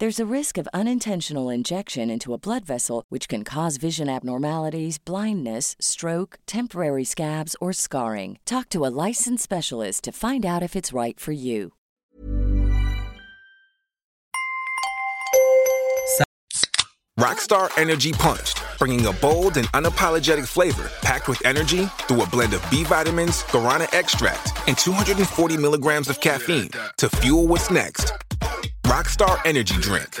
There's a risk of unintentional injection into a blood vessel, which can cause vision abnormalities, blindness, stroke, temporary scabs, or scarring. Talk to a licensed specialist to find out if it's right for you. Rockstar Energy Punched, bringing a bold and unapologetic flavor packed with energy through a blend of B vitamins, guarana extract, and 240 milligrams of caffeine to fuel what's next. Rockstar Energy Drink.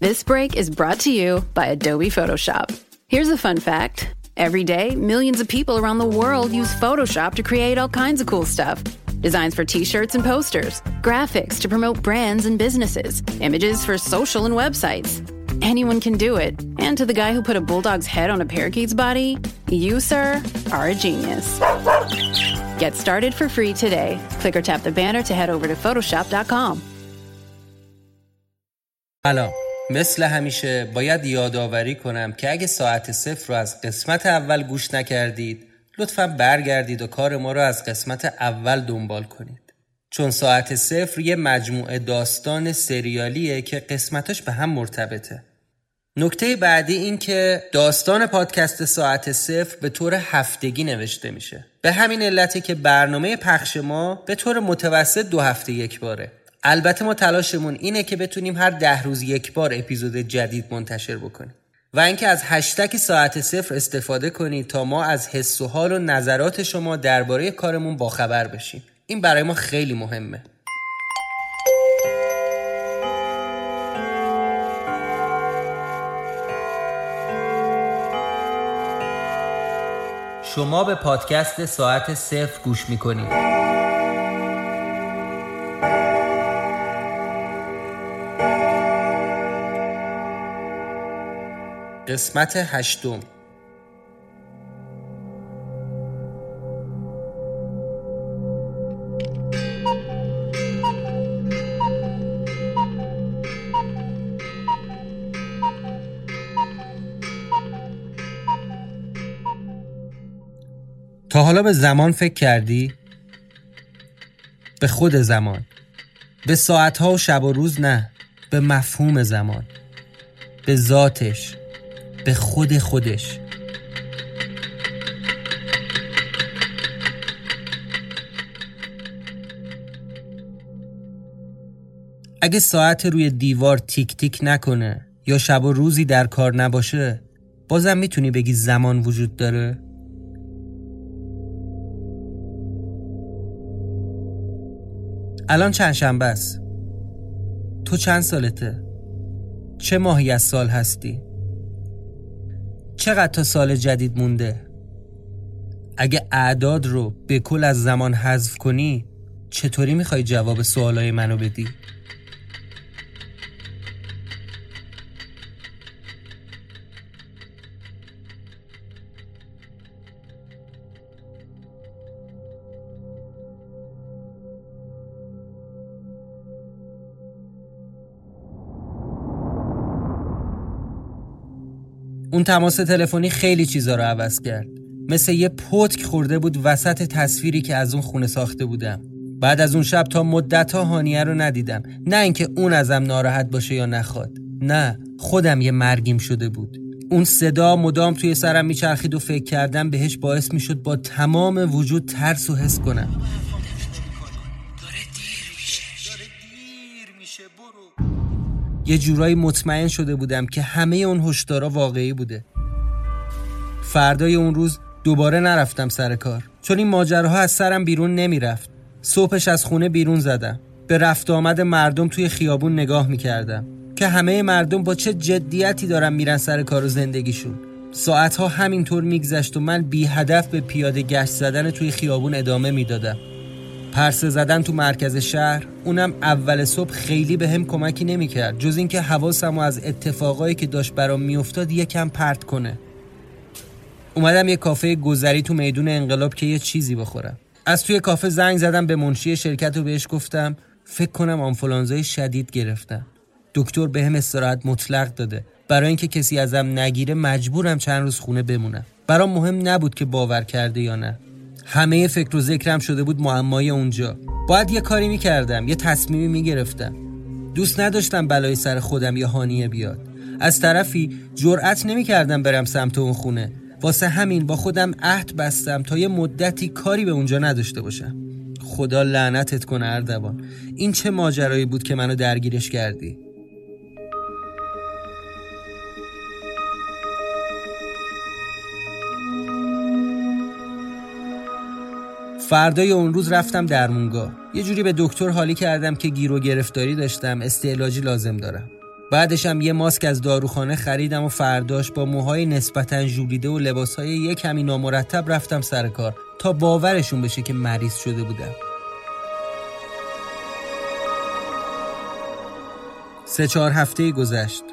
This break is brought to you by Adobe Photoshop. Here's a fun fact every day, millions of people around the world use Photoshop to create all kinds of cool stuff. Designs for t shirts and posters, graphics to promote brands and businesses, images for social and websites. Anyone can do it. And to the guy who put a bulldog's head on a parakeet's body, you, sir, are a genius. Get started for free today. Click or tap the banner to head over to Photoshop.com. سلام مثل همیشه باید یادآوری کنم که اگه ساعت صفر رو از قسمت اول گوش نکردید لطفا برگردید و کار ما رو از قسمت اول دنبال کنید چون ساعت صفر یه مجموعه داستان سریالیه که قسمتاش به هم مرتبطه نکته بعدی این که داستان پادکست ساعت صفر به طور هفتگی نوشته میشه. به همین علته که برنامه پخش ما به طور متوسط دو هفته یک باره. البته ما تلاشمون اینه که بتونیم هر ده روز یک بار اپیزود جدید منتشر بکنیم. و اینکه از هشتگ ساعت صفر استفاده کنید تا ما از حس و حال و نظرات شما درباره کارمون باخبر بشیم. این برای ما خیلی مهمه. شما به پادکست ساعت صفر گوش می‌کنید. قسمت هشتم. تا حالا به زمان فکر کردی؟ به خود زمان به ساعتها و شب و روز نه به مفهوم زمان به ذاتش به خود خودش اگه ساعت روی دیوار تیک تیک نکنه یا شب و روزی در کار نباشه بازم می‌تونی بگی زمان وجود داره؟ الان چند شنبه است تو چند سالته؟ چه ماهی از سال هستی؟ چقدر تا سال جدید مونده؟ اگه اعداد رو به کل از زمان حذف کنی چطوری می‌خوای جواب سوالای منو بدی؟ اون تماس تلفنی خیلی چیزا رو عوض کرد. مثل یه پتک خورده بود وسط تصویری که از اون خونه ساخته بودم. بعد از اون شب تا مدت ها هانیه رو ندیدم. نه اینکه اون ازم ناراحت باشه یا نخواد. نه خودم یه مرگیم شده بود. اون صدا مدام توی سرم میچرخید و فکر کردم بهش باعث می‌شد با تمام وجود ترس و حس کنم. یه جورایی مطمئن شده بودم که همه اون هشدارا واقعی بوده. فردای اون روز دوباره نرفتم سر کار. چون این ماجراها از سرم بیرون نمی‌رفت. صبحش از خونه بیرون زدم. به رفت آمد مردم توی خیابون نگاه می‌کردم که همه مردم با چه جدیتی دارن میرن سر کار و زندگیشون. ساعتها همینطور میگذشت و من بی هدف به پیاده گشت زدن توی خیابون ادامه می‌دادم. پرسه زدن تو مرکز شهر اونم اول صبح خیلی به هم کمکی نمی‌کرد. جز اینکه حواسم از اتفاقایی که داشت برام میافتاد یکم پرت کنه. اومدم یه کافه گذری تو میدون انقلاب که یه چیزی بخورم. از توی کافه زنگ زدم به منشی شرکت و بهش گفتم. فکر کنم آنفولانزای شدید گرفتم. دکتر به هم استراحت مطلق داده. برای اینکه کسی ازم نگیره مجبورم چند روز خونه بمونم. برام مهم نبود که باور کرده یا نه. همه فکر و ذکرم شده بود معمای اونجا. باید یه کاری می‌کردم یه تصمیمی می‌گرفتم. دوست نداشتم بلای سر خودم یا هانیه بیاد. از طرفی جرأت نمی‌کردم برم سمت اون خونه. واسه همین با خودم عهد بستم تا یه مدتی کاری به اونجا نداشته باشم. خدا لعنتت کنه اردوان. این چه ماجرایی بود که منو درگیرش کردی؟ فردای اون روز رفتم درمونگاه. یه جوری به دکتر حالی کردم که گیر و گرفتاری داشتم استعلاجی لازم دارم. بعدشم یه ماسک از داروخانه خریدم و فرداش با موهای نسبتا ژولیده و لباسهای یه کمی نامرتب رفتم سر کار تا باورشون بشه که مریض شده بودم. سه چهار هفته گذشت.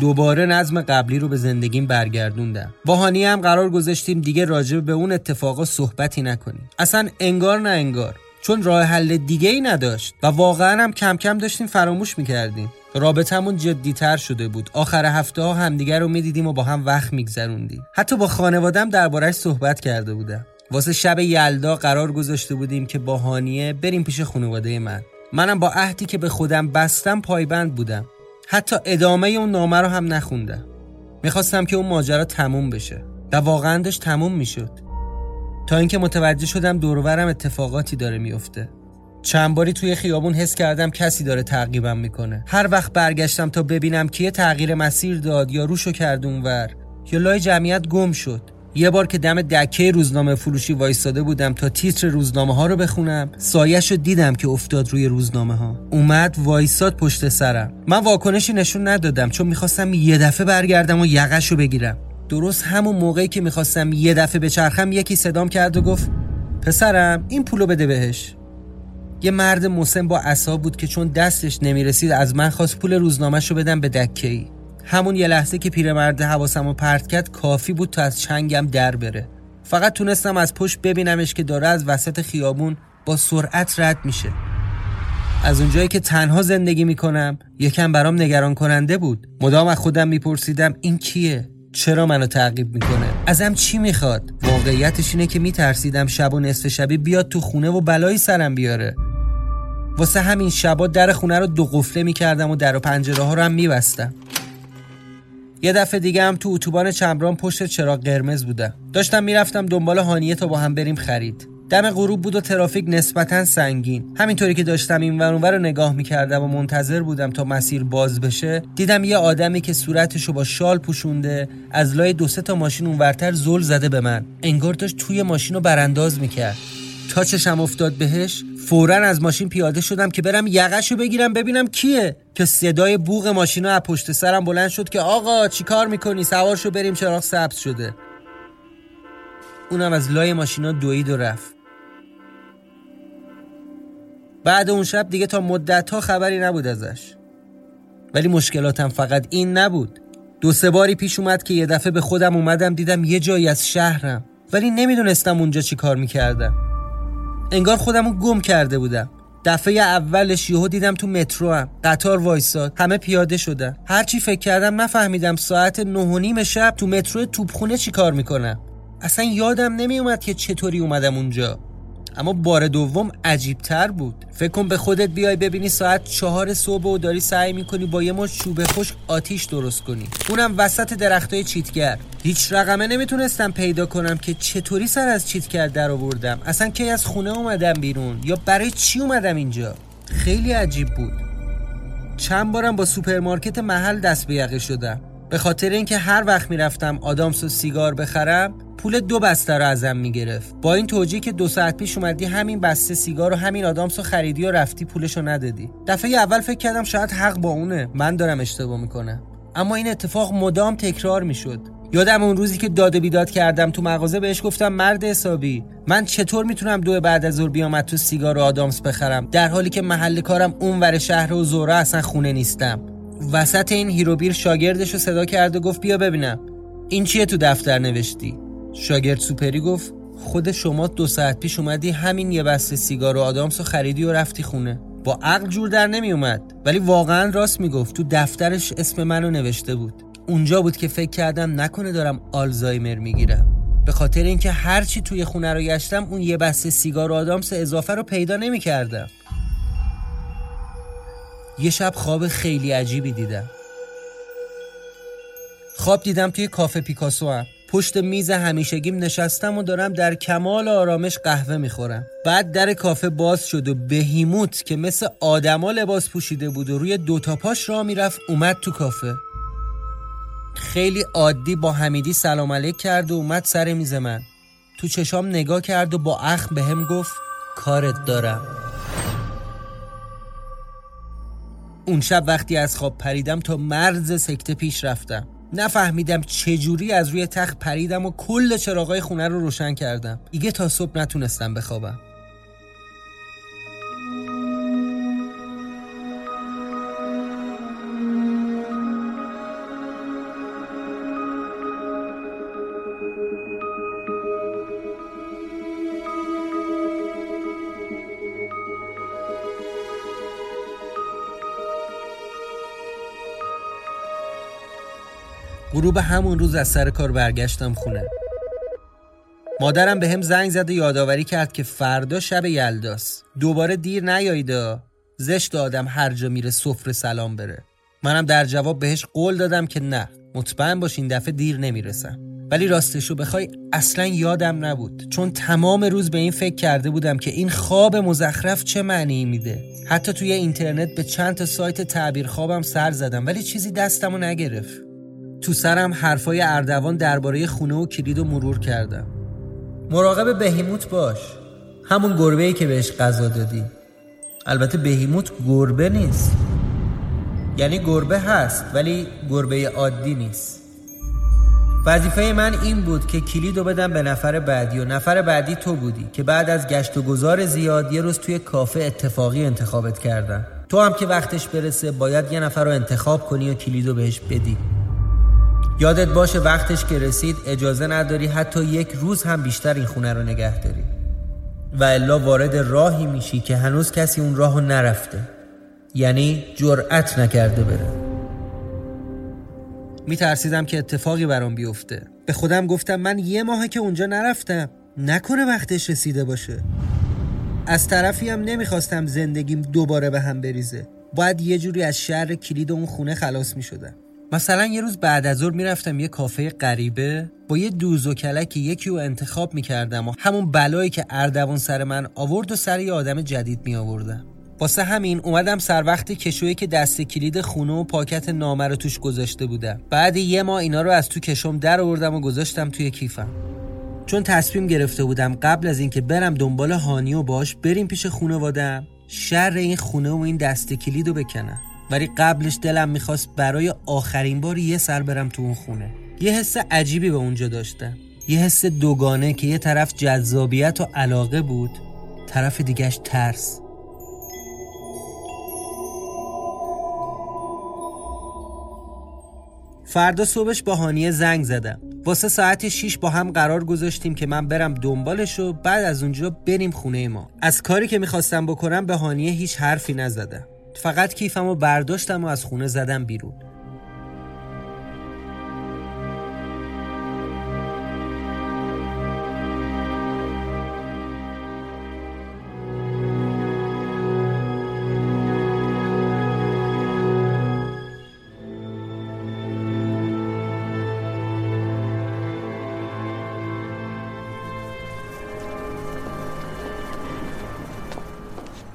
دوباره نظم قبلی رو به زندگیم برگردوندم. با هانی هم قرار گذاشتیم دیگه راجع به اون اتفاقا صحبتی نکنیم. اصلا انگار نه انگار. چون راه حل دیگه ای نداشت و واقعا هم کم کم داشتیم فراموش می‌کردیم. رابطمون جدیتر شده بود. آخر هفته ها همدیگه رو می‌دیدیم و با هم وقت میگذروندیم. حتی با خانوادم دربارهش صحبت کرده بودم. واسه شب یلدا قرار گذاشته بودیم که با هانیه بریم پیش خانواده من. منم با عهدی که به خودم بستم پایبند بودم. حتی ادامه اون نامه رو هم نخوندم می‌خواستم که اون ماجرا تموم بشه. و واقعا داشت تموم می‌شد. تا اینکه متوجه شدم دورورم اتفاقاتی داره میفته چند باری توی خیابون حس کردم کسی داره تعقیبم می‌کنه. هر وقت برگشتم تا ببینم که یه تغییر مسیر داد یا روشو کرد اونور. یا لای جمعیت گم شد. یه بار که دم دکه روزنامه فروشی وایستاده بودم تا تیتر روزنامه ها رو بخونم سایش رو دیدم که افتاد روی روزنامه ها اومد وایستاد پشت سرم. من واکنشی نشون ندادم چون می‌خواستم یه دفعه برگردم و یقش رو بگیرم. درست همون موقعی که می‌خواستم یه دفعه بچرخم یکی صدام کرد و گفت پسرم این پولو بده بهش. یه مرد مسن با عصا بود که چون دستش نمی‌رسید از من خواست پول روزنامهش رو بدم به دکه ای همون یه لحظه که پیرمرد حواسم رو پرت کرد کافی بود تا از چنگم در بره. فقط تونستم از پشت ببینمش که داره از وسط خیابون با سرعت رد میشه. از اونجایی که تنها زندگی می‌کنم یکم برام نگران کننده بود. مدام از خودم میپرسیدم این کیه؟ چرا منو تعقیب می‌کنه؟ ازم چی می‌خواد؟ واقعیتش اینه که میترسیدم شب و نصف شبی بیاد تو خونه و بلایی سرم بیاره. واسه همین شبا در خونه رو دو قفله می‌کردم و در و پنجره ها رو هم میبستم. یه دفعه دیگه هم تو اتوبان چمران پشت چراغ قرمز بودم داشتم می‌رفتم دنبال هانیه تا با هم بریم خرید. دم غروب بود و ترافیک نسبتا سنگین. همینطوری که داشتم این ور رو نگاه می‌کردم و منتظر بودم تا مسیر باز بشه دیدم یه آدمی که صورتشو با شال پوشونده از لای دو سه تا ماشین اونورتر زل زده به من. انگار داشت توی ماشین رو برانداز می‌کرد. تا چشم افتاد بهش فورا از ماشین پیاده شدم که برم یقش رو بگیرم ببینم کیه. که صدای بوغ ماشین از پشت سرم بلند شد که آقا چیکار می‌کنی؟ سوار شو بریم چراغ سبز شده. اونم از لای ماشینا دوید و رفت. بعد اون شب دیگه تا مدت ها خبری نبود ازش. ولی مشکلاتم فقط این نبود. دو سه باری پیش اومد که یه دفعه به خودم اومدم دیدم یه جایی از شهرم. ولی نمی‌دونستم اونجا چی کار می‌کردم. انگار خودمو گم کرده بودم. دفعه اولش یهو دیدم تو مترو هم قطار وایساد. همه پیاده شدن. هرچی فکر کردم نفهمیدم ساعت نه و نیم شب تو مترو توپخونه چی کار می‌کنم. اصلا یادم نمیومد که چطوری اومدم اونجا. اما بار دوم عجیب تر بود. فکر کن به خودت بیای ببینی ساعت چهار صبح و داری سعی می‌کنی با یه مش چوب خشک آتیش درست کنی. اونم وسط درختای چیتگر. هیچ رقمه نمی‌تونستم پیدا کنم که چطوری سر از چیتگر در آوردم اصلا کی از خونه اومدم بیرون؟ یا برای چی اومدم اینجا؟ خیلی عجیب بود. چند بارم با سوپرمارکت محل دست به یقه شدم. به خاطر اینکه هر وقت می‌رفتم آدامس و سیگار بخرم پول دو بسته رو ازم می‌گرفت. با این توجیه که دو ساعت پیش اومدی همین بسته سیگار و همین آدامس رو خریدی و رفتی پولشو ندادی. دفعه اول فکر کردم شاید حق با اونه. من دارم اشتباه می‌کنم. اما این اتفاق مدام تکرار می‌شد. یادم اون روزی که داد بیداد کردم تو مغازه بهش گفتم مرد حسابی من چطور می‌تونم دو بعد از ظهر بیام تو سیگار و آدامس بخرم؟ در حالی که محل کارم اونور شهره و روزه اصلا خونه نیستم. وسط این هیروبیر شاگردش رو صدا کرد و گفت بیا ببینم. این چیه تو دفتر نوشتی? شاگرد سوپری گفت خود شما دو ساعت پیش اومدی همین یه بسته سیگار و آدامس رو خریدی و رفتی خونه. با عقل جور در نمی اومد ولی واقعا راست می‌گفت تو دفترش اسم منو نوشته بود. اونجا بود که فکر کردم نکنه دارم آلزایمر می‌گیرم. به خاطر اینکه هرچی توی خونه رو گشتم اون یه بسته سیگار و آدامس اضافه رو پیدا نمی‌کردم. یه شب خواب خیلی عجیبی دیدم. خواب دیدم توی کافه پیکاسو هم. پشت میز همیشگیم نشستم و دارم در کمال آرامش قهوه می‌خورم. بعد در کافه باز شد و بهیموت که مثل آدما لباس پوشیده بود و روی دوتا پاش را می‌رفت اومد تو کافه. خیلی عادی با حمیدی سلام علیک کرد و اومد سر میز من. تو چشام نگاه کرد و با اخ به هم گفت کارت دارم. اون شب وقتی از خواب پریدم تا مرز سکته پیش رفتم. نفهمیدم چجوری از روی تخت پریدم و کل چراغای خونه رو روشن کردم. دیگه تا صبح نتونستم بخوابم. غروب همون روز از سر کار برگشتم خونه. مادرم به هم زنگ زد و یادآوری کرد که فردا شب یلداست دوباره دیر نیاییدا زشت آدم هر جا میره سفره سلام بره. منم در جواب بهش قول دادم که نه مطمئن باش این دفعه دیر نمی‌رسم. ولی راستشو بخوای اصلا یادم نبود. چون تمام روز به این فکر کرده بودم که این خواب مزخرف چه معنی میده. حتی توی اینترنت به چند تا سایت تعبیر خوابم سر زدم ولی چیزی دستمو نگرفت. تو سرم حرفای اردوان درباره خونه و کلید و مرور کردم. مراقب بهیموت باش. همون گربه ای که بهش غذا دادی. البته بهیموت گربه نیست. یعنی گربه هست ولی گربه عادی نیست. وظیفه من این بود که کلید رو بدم به نفر بعدی و نفر بعدی تو بودی که بعد از گشت و گذار زیاد یه روز توی کافه اتفاقی انتخابت کردم. تو هم که وقتش برسه باید یه نفر رو انتخاب کنی و کلید رو بهش بدی. یادت باشه وقتش که رسید اجازه نداری حتی یک روز هم بیشتر این خونه رو نگه داری. و الا وارد راهی میشی که هنوز کسی اون راهو نرفته. یعنی جرأت نکرده بره. میترسیدم که اتفاقی برام بیفته. به خودم گفتم من یه ماهه که اونجا نرفتم. نکنه وقتش رسیده باشه. از طرفی هم نمی‌خواستم زندگیم دوباره به هم بریزه. باید یه جوری از شر کلید اون خونه خلاص می‌شدم. مثلا یه روز بعد از ظهر می‌رفتم یه کافه غریبه با یه دوز و کلک یکی رو انتخاب می‌کردم و همون بلایی که اردوان سر من آورد و سر یه آدم جدید می آوردم واسه همین اومدم سر وقت کشویی که دست کلید خونه و پاکت نامه رو توش گذاشته بودم. بعد یه ماه اینا رو از تو کشم در آوردم و گذاشتم توی کیفم. چون تصمیم گرفته بودم قبل از اینکه برم دنبال هانی و باش بریم پیش خونوادم شر این خونه و این دست کلید رو بکنم. ولی قبلش دلم می‌خواست برای آخرین بار یه سر برم تو اون خونه. یه حس عجیبی به اونجا داشتم. یه حس دوگانه که یه طرف جذابیت و علاقه بود طرف دیگهش ترس. فردا صبحش با هانیه زنگ زدم. واسه ساعت 6 با هم قرار گذاشتیم که من برم دنبالش و بعد از اونجا بریم خونه ما. از کاری که می‌خواستم بکنم به هانیه هیچ حرفی نزدم. فقط کیفم رو برداشتم و از خونه زدم بیرون.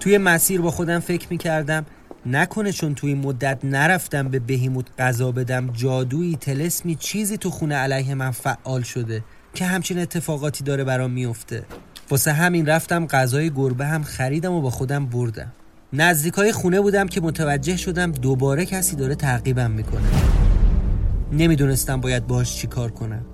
توی مسیر با خودم فکر می‌کردم. نکنه چون توی مدت نرفتم به بهیموت غذا بدم جادویی تلسمی چیزی تو خونه علیه من فعال شده که همچین اتفاقاتی داره برام میفته واسه همین رفتم غذای گربه هم خریدم و با خودم بردم. نزدیکای خونه بودم که متوجه شدم دوباره کسی داره تعقیبم می‌کنه. نمی‌دونستم باید باش چی کار کنم.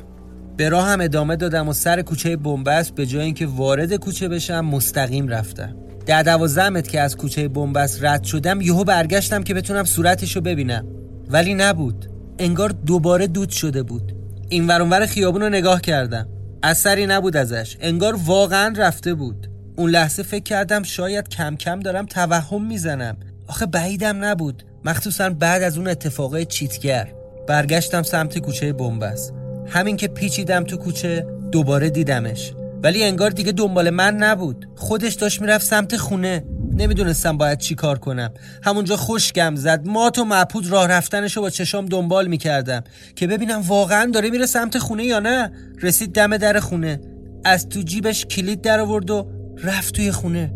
به راه هم ادامه دادم و سر کوچه بنبست به جای اینکه وارد کوچه بشم مستقیم رفتم. در دوازده متر که از کوچه بنبست رد شدم یهو برگشتم که بتونم صورتشو ببینم. ولی نبود. انگار دوباره دود شده بود. این ورانور خیابون رو نگاه کردم. اثری نبود ازش. انگار واقعا رفته بود. اون لحظه فکر کردم شاید کم کم دارم توهم می‌زنم. آخه بعیدم نبود. مخصوصا بعد از اون اتفاقای چیتگر. برگشتم سمت کوچه بنبست. همین که پیچیدم تو کوچه دوباره دیدمش. ولی انگار دیگه دنبال من نبود. خودش داشت می‌رفت سمت خونه. نمی‌دونستم باید چی کار کنم. همونجا خوشگم زد. مات و مپود راه رفتنش رو با چشام دنبال می‌کردم که ببینم واقعا داره میره سمت خونه یا نه. رسید دم در خونه. از تو جیبش کلید در آورد و رفت توی خونه.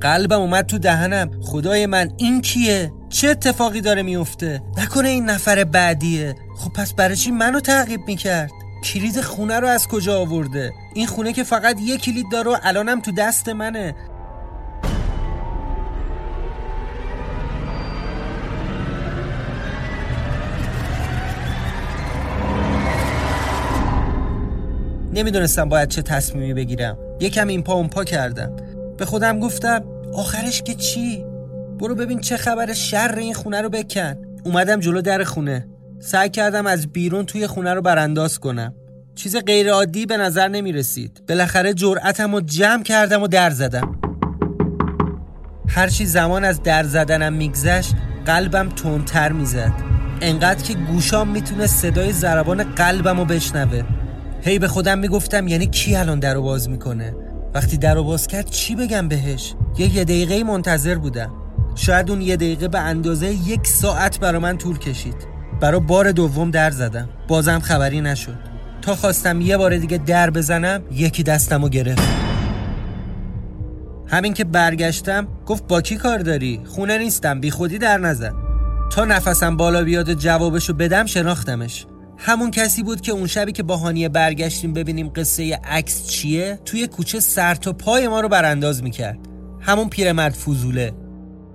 قلبم اومد تو دهنم. خدای من این کیه؟ چه اتفاقی داره میفته نکنه این نفر بعدیه. خب پس برای چی منو تعقیب می‌کرد؟ کلید خونه رو از کجا آورده؟ این خونه که فقط یه کلید داره و الانم تو دست منه. نمی‌دونستم باید چه تصمیمی بگیرم. یکم این پا اون پا کردم. به خودم گفتم آخرش که چی؟ برو ببین چه خبر شر این خونه رو بکن. اومدم جلو در خونه. سعی کردم از بیرون توی خونه رو برانداز کنم. چیز غیر عادی به نظر نمی رسید بالاخره جرأتم رو جمع کردم و در زدم. هرچی زمان از در زدنم میگذشت قلبم تندتر می‌زد. انقدر که گوشام می‌تونه صدای ضربان قلبم رو بشنوه. هی به خودم می‌گفتم یعنی کی الان در رو باز می‌کنه؟ وقتی در رو باز کرد چی بگم بهش؟ یه یه دقیقه منتظر بودم. شاید اون یه دقیقه به اندازه یک ساعت برا من طول کشید. برا بار دوم در زدم. بازم خبری نشد. تا خواستم یه بار دیگه در بزنم یکی دستمو گرفت. همین که برگشتم گفت با کی کار داری؟ خونه نیستم بی خودی در نزن تا نفسم بالا بیاد جوابشو بدم شناختمش. همون کسی بود که اون شبی که با هانیه برگشتیم ببینیم قصه عکس چیه توی کوچه سر تا پای ما رو برانداز می‌کرد. همون پیرمرد فوزوله.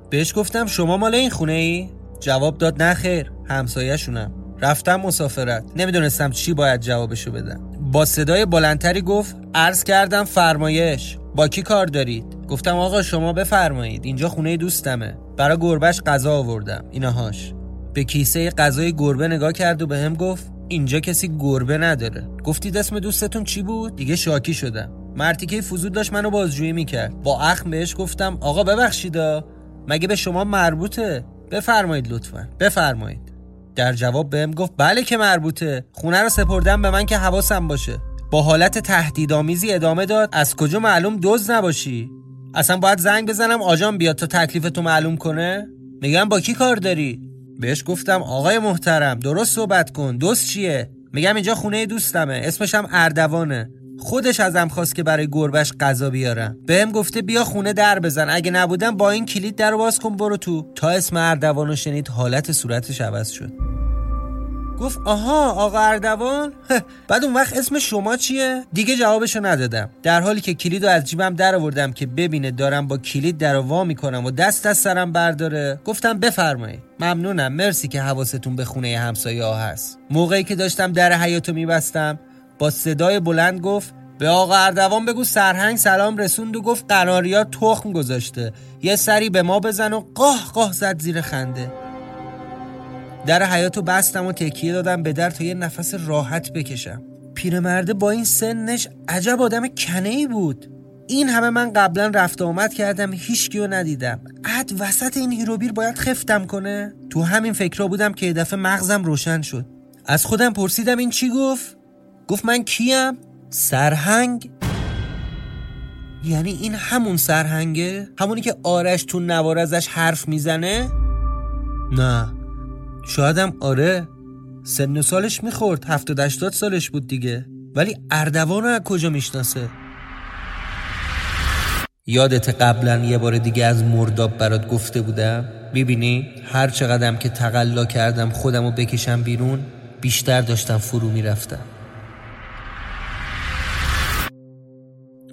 بهش گفتم شما مال این خونه ای؟ جواب داد نه خیر همسایه‌شونم. رفتم مسافرت. نمی‌دونستم چی باید جوابشو بدم. با صدای بلندتری گفت عرض کردم فرمایش. با کی کار دارید؟ گفتم آقا شما بفرمایید. اینجا خونه دوستمه. برا گربش غذا آوردم. ایناهاش. به کیسه غذای گربه نگاه کرد و به هم گفت اینجا کسی گربه نداره. گفتید اسم دوستتون چی بود؟ دیگه شاکی شدم. مرتیکه فوزود داشت منو بازجویی می‌کرد. با اخم بهش گفتم آقا ببخشیدا. مگه به شما مربوطه؟ بفرمایید لطفا. بفرمایید. در جواب بهم گفت بله که مربوطه. خونه رو سپردم به من که حواسم باشه. با حالت تهدیدآمیزی ادامه داد از کجا معلوم دوز نباشی؟ اصلا باید زنگ بزنم آجان بیاد تا تکلیف تو معلوم کنه؟ میگم با کی کار داری؟ بهش گفتم آقای محترم درست صحبت کن. دوست چیه؟ میگم اینجا خونه دوستمه. اسمش هم اردوانه. خودش ازم خواست که برای گربش غذا بیارم. بهم گفته بیا خونه در بزن. اگه نبودم با این کلید در باز کن برو تو. تا اسم اردوانو شنید حالت صورتش عوض شد. گفت آها آقا اردوان؟ بعد اون وقت اسم شما چیه؟ دیگه جوابشو ندادم. در حالی که کلید رو از جیبم در آوردم که ببینه دارم با کلید در وا می‌کنم و دست از سرم برداره. گفتم بفرمایید. ممنونم. مرسی که حواستون به خونه همسایه ها هست. موقعی که داشتم در حیاتو میبستم. با صدای بلند گفت به آقا اردوان بگو سرهنگ سلام رسوند و گفت قناریا تخم گذاشته. یه سری به ما بزن و قاه قاه زد زیر خنده. در حیاتو بستم و تکیه دادم به در تا یه نفس راحت بکشم. پیرمرده با این سنش عجب آدم کنه ای بود. این همه من قبلا رفت آمد کردم هیچ رو ندیدم. عد وسط این هیروبیر باید خفتم کنه؟ تو همین فکرها بودم که دفعه مغزم روشن شد. از خودم پرسیدم این چی گفت؟ گفت من کیم؟ سرهنگ؟ یعنی این همون سرهنگه؟ همونی که آرش تو نوار ازش حرف می‌زنه؟ نه. شایدم آره. سن سالش می‌خورد. هفتاد هشتاد سالش بود دیگه. ولی اردوان رو از کجا می‌شناسه؟ یادت قبلا یه بار دیگه از مرداب برات گفته بودم. ببینی هر چقدرم که تقلا کردم خودم رو بکشم بیرون بیشتر داشتم فرو می‌رفتم.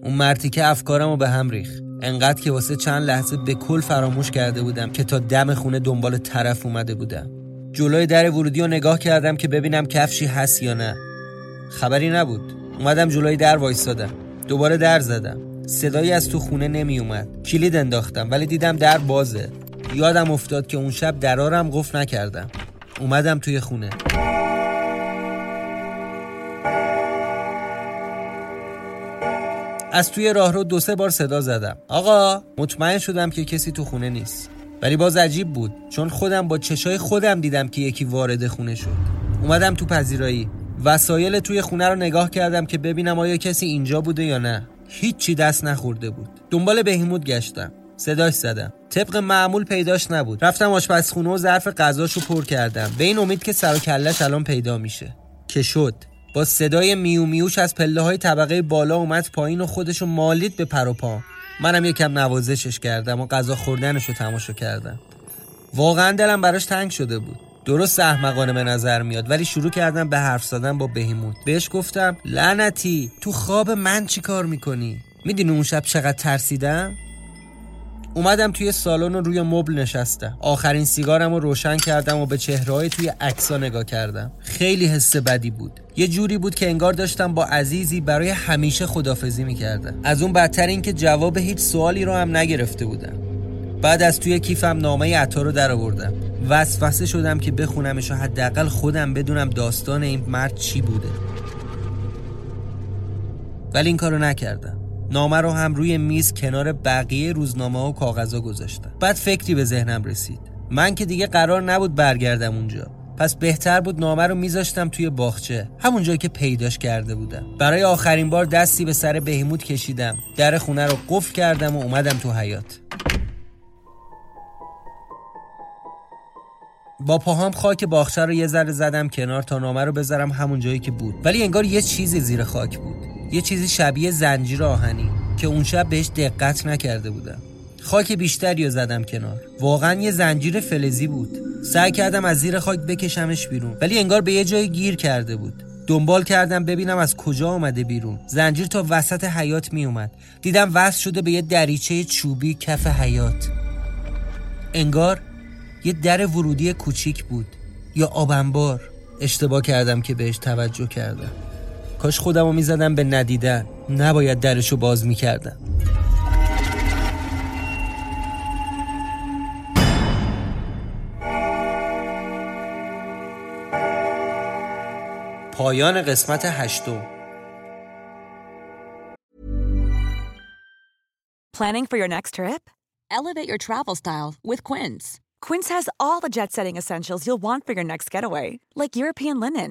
اون مرتی که افکارم رو به هم ریخ انقدر که واسه چند لحظه به کل فراموش کرده بودم که تا دم خونه دنبال طرف اومده بودم. جلوی در ورودی رو نگاه کردم که ببینم کفشی هست یا نه. خبری نبود. اومدم جلوی در وایستادم. دوباره در زدم. صدایی از تو خونه نمی اومد. کلید انداختم ولی دیدم در بازه. یادم افتاد که اون شب درارم قفل نکردم. اومدم توی خونه. از توی راهرو دو سه بار صدا زدم. آقا مطمئن شدم که کسی تو خونه نیست. ولی باز عجیب بود. چون خودم با چشای خودم دیدم که یکی وارد خونه شد. اومدم تو پذیرایی. وسایل توی خونه رو نگاه کردم که ببینم آیا کسی اینجا بوده یا نه. هیچی دست نخورده بود. دنبال بهیموت گشتم. صداش زدم. طبق معمول پیداش نبود. رفتم آشپزخونه و ظرف غذاشو پر کردم. به این امید که سر و کلش الان پیدا میشه. که شد. با صدای میو میوش از پله های طبقه بالا اومد پایین و خودشو مالید به پر و پا. منم یکم نوازشش کردم و غذا خوردنش رو تماشا کردم. واقعا دلم براش تنگ شده بود. درست احمقانه به نظر میاد ولی شروع کردم به حرف زدن با بهیموت بهش گفتم لعنتی تو خواب من چی کار می‌کنی؟ می‌دونی اون شب چقدر ترسیدم؟ اومدم توی سالن و روی مبل نشستم. آخرین سیگارم رو روشن کردم و به چهرهای توی عکسا نگاه کردم. خیلی حس بدی بود. یه جوری بود که انگار داشتم با عزیزی برای همیشه خدافزی می‌کردم. از اون بدتر این که جواب هیچ سوالی رو هم نگرفته بودم. بعد از توی کیفم نامه عطا رو در آوردم وسوسه شدم که بخونمش و حداقل خودم بدونم داستان این مرد چی بوده. ولی این کارو نکردم. نامه رو هم روی میز کنار بقیه روزنامه و کاغذا گذاشتم. بعد فکری به ذهنم رسید. من که دیگه قرار نبود برگردم اونجا. پس بهتر بود نامه رو میذاشتم توی باغچه همون جایی که پیداش کرده بودم. برای آخرین بار دستی به سر بهیموت کشیدم. در خونه رو قفل کردم و اومدم تو حیات با پاهام خاک باغچه رو یه ذره زدم کنار تا نامه رو بذارم همون جایی که بود. ولی انگار یه چیزی زیر خاک بود. یه چیزی شبیه زنجیر آهنی که اون شب بهش دقت نکرده بودم. خاک بیشتری رو زدم کنار. واقعا یه زنجیر فلزی بود. سعی کردم از زیر خاک بکشمش بیرون ولی انگار به یه جایی گیر کرده بود. دنبال کردم ببینم از کجا آمده بیرون. زنجیر تا وسط حیات می اومد. دیدم وصل شده به یه دریچه چوبی کف حیات انگار یه در ورودی کوچیک بود. یا آبنبار اشتباه کردم که بهش توجه کردم. کاش خودم رو می‌زدم به ندیدن نباید درشو باز می‌کردم پایان قسمت هشتم Planning for your next trip? Elevate your travel style with Quince. Quince has all the jet setting essentials you'll want for your next getaway, like European linen,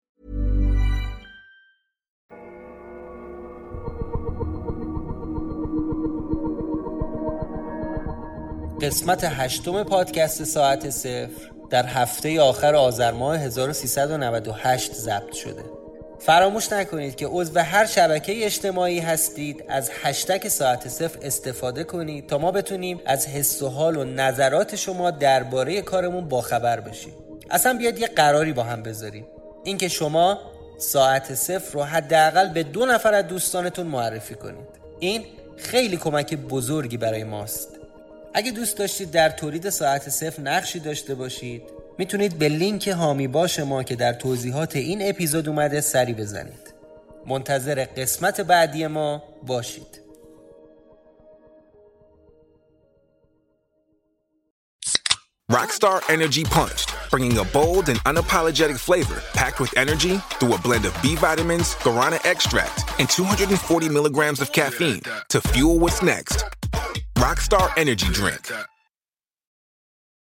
قسمت هشتم پادکست ساعت صفر در هفته آخر آذر ماه 1398 ضبط شده. فراموش نکنید که عضو هر شبکه اجتماعی هستید از هشتگ ساعت صفر استفاده کنید تا ما بتونیم از حس و حال و نظرات شما درباره کارمون باخبر بشیم. اصلا بیاد یه قراری با هم بذاریم. اینکه شما ساعت صفر رو حداقل به دو نفر از دوستانتون معرفی کنید. این خیلی کمک بزرگی برای ماست. اگه دوست داشتید در تولید ساعت صفر نقشی داشته باشید می‌تونید به لینک هامی باش ما که در توضیحات این اپیزود اومده سری بزنید منتظر قسمت بعدی ما باشید Rockstar Energy Punched, bringing a bold and unapologetic flavor packed with energy through a blend of B vitamins, guarana extract, and 240 milligrams of caffeine to fuel what's next. Rockstar Energy Drink.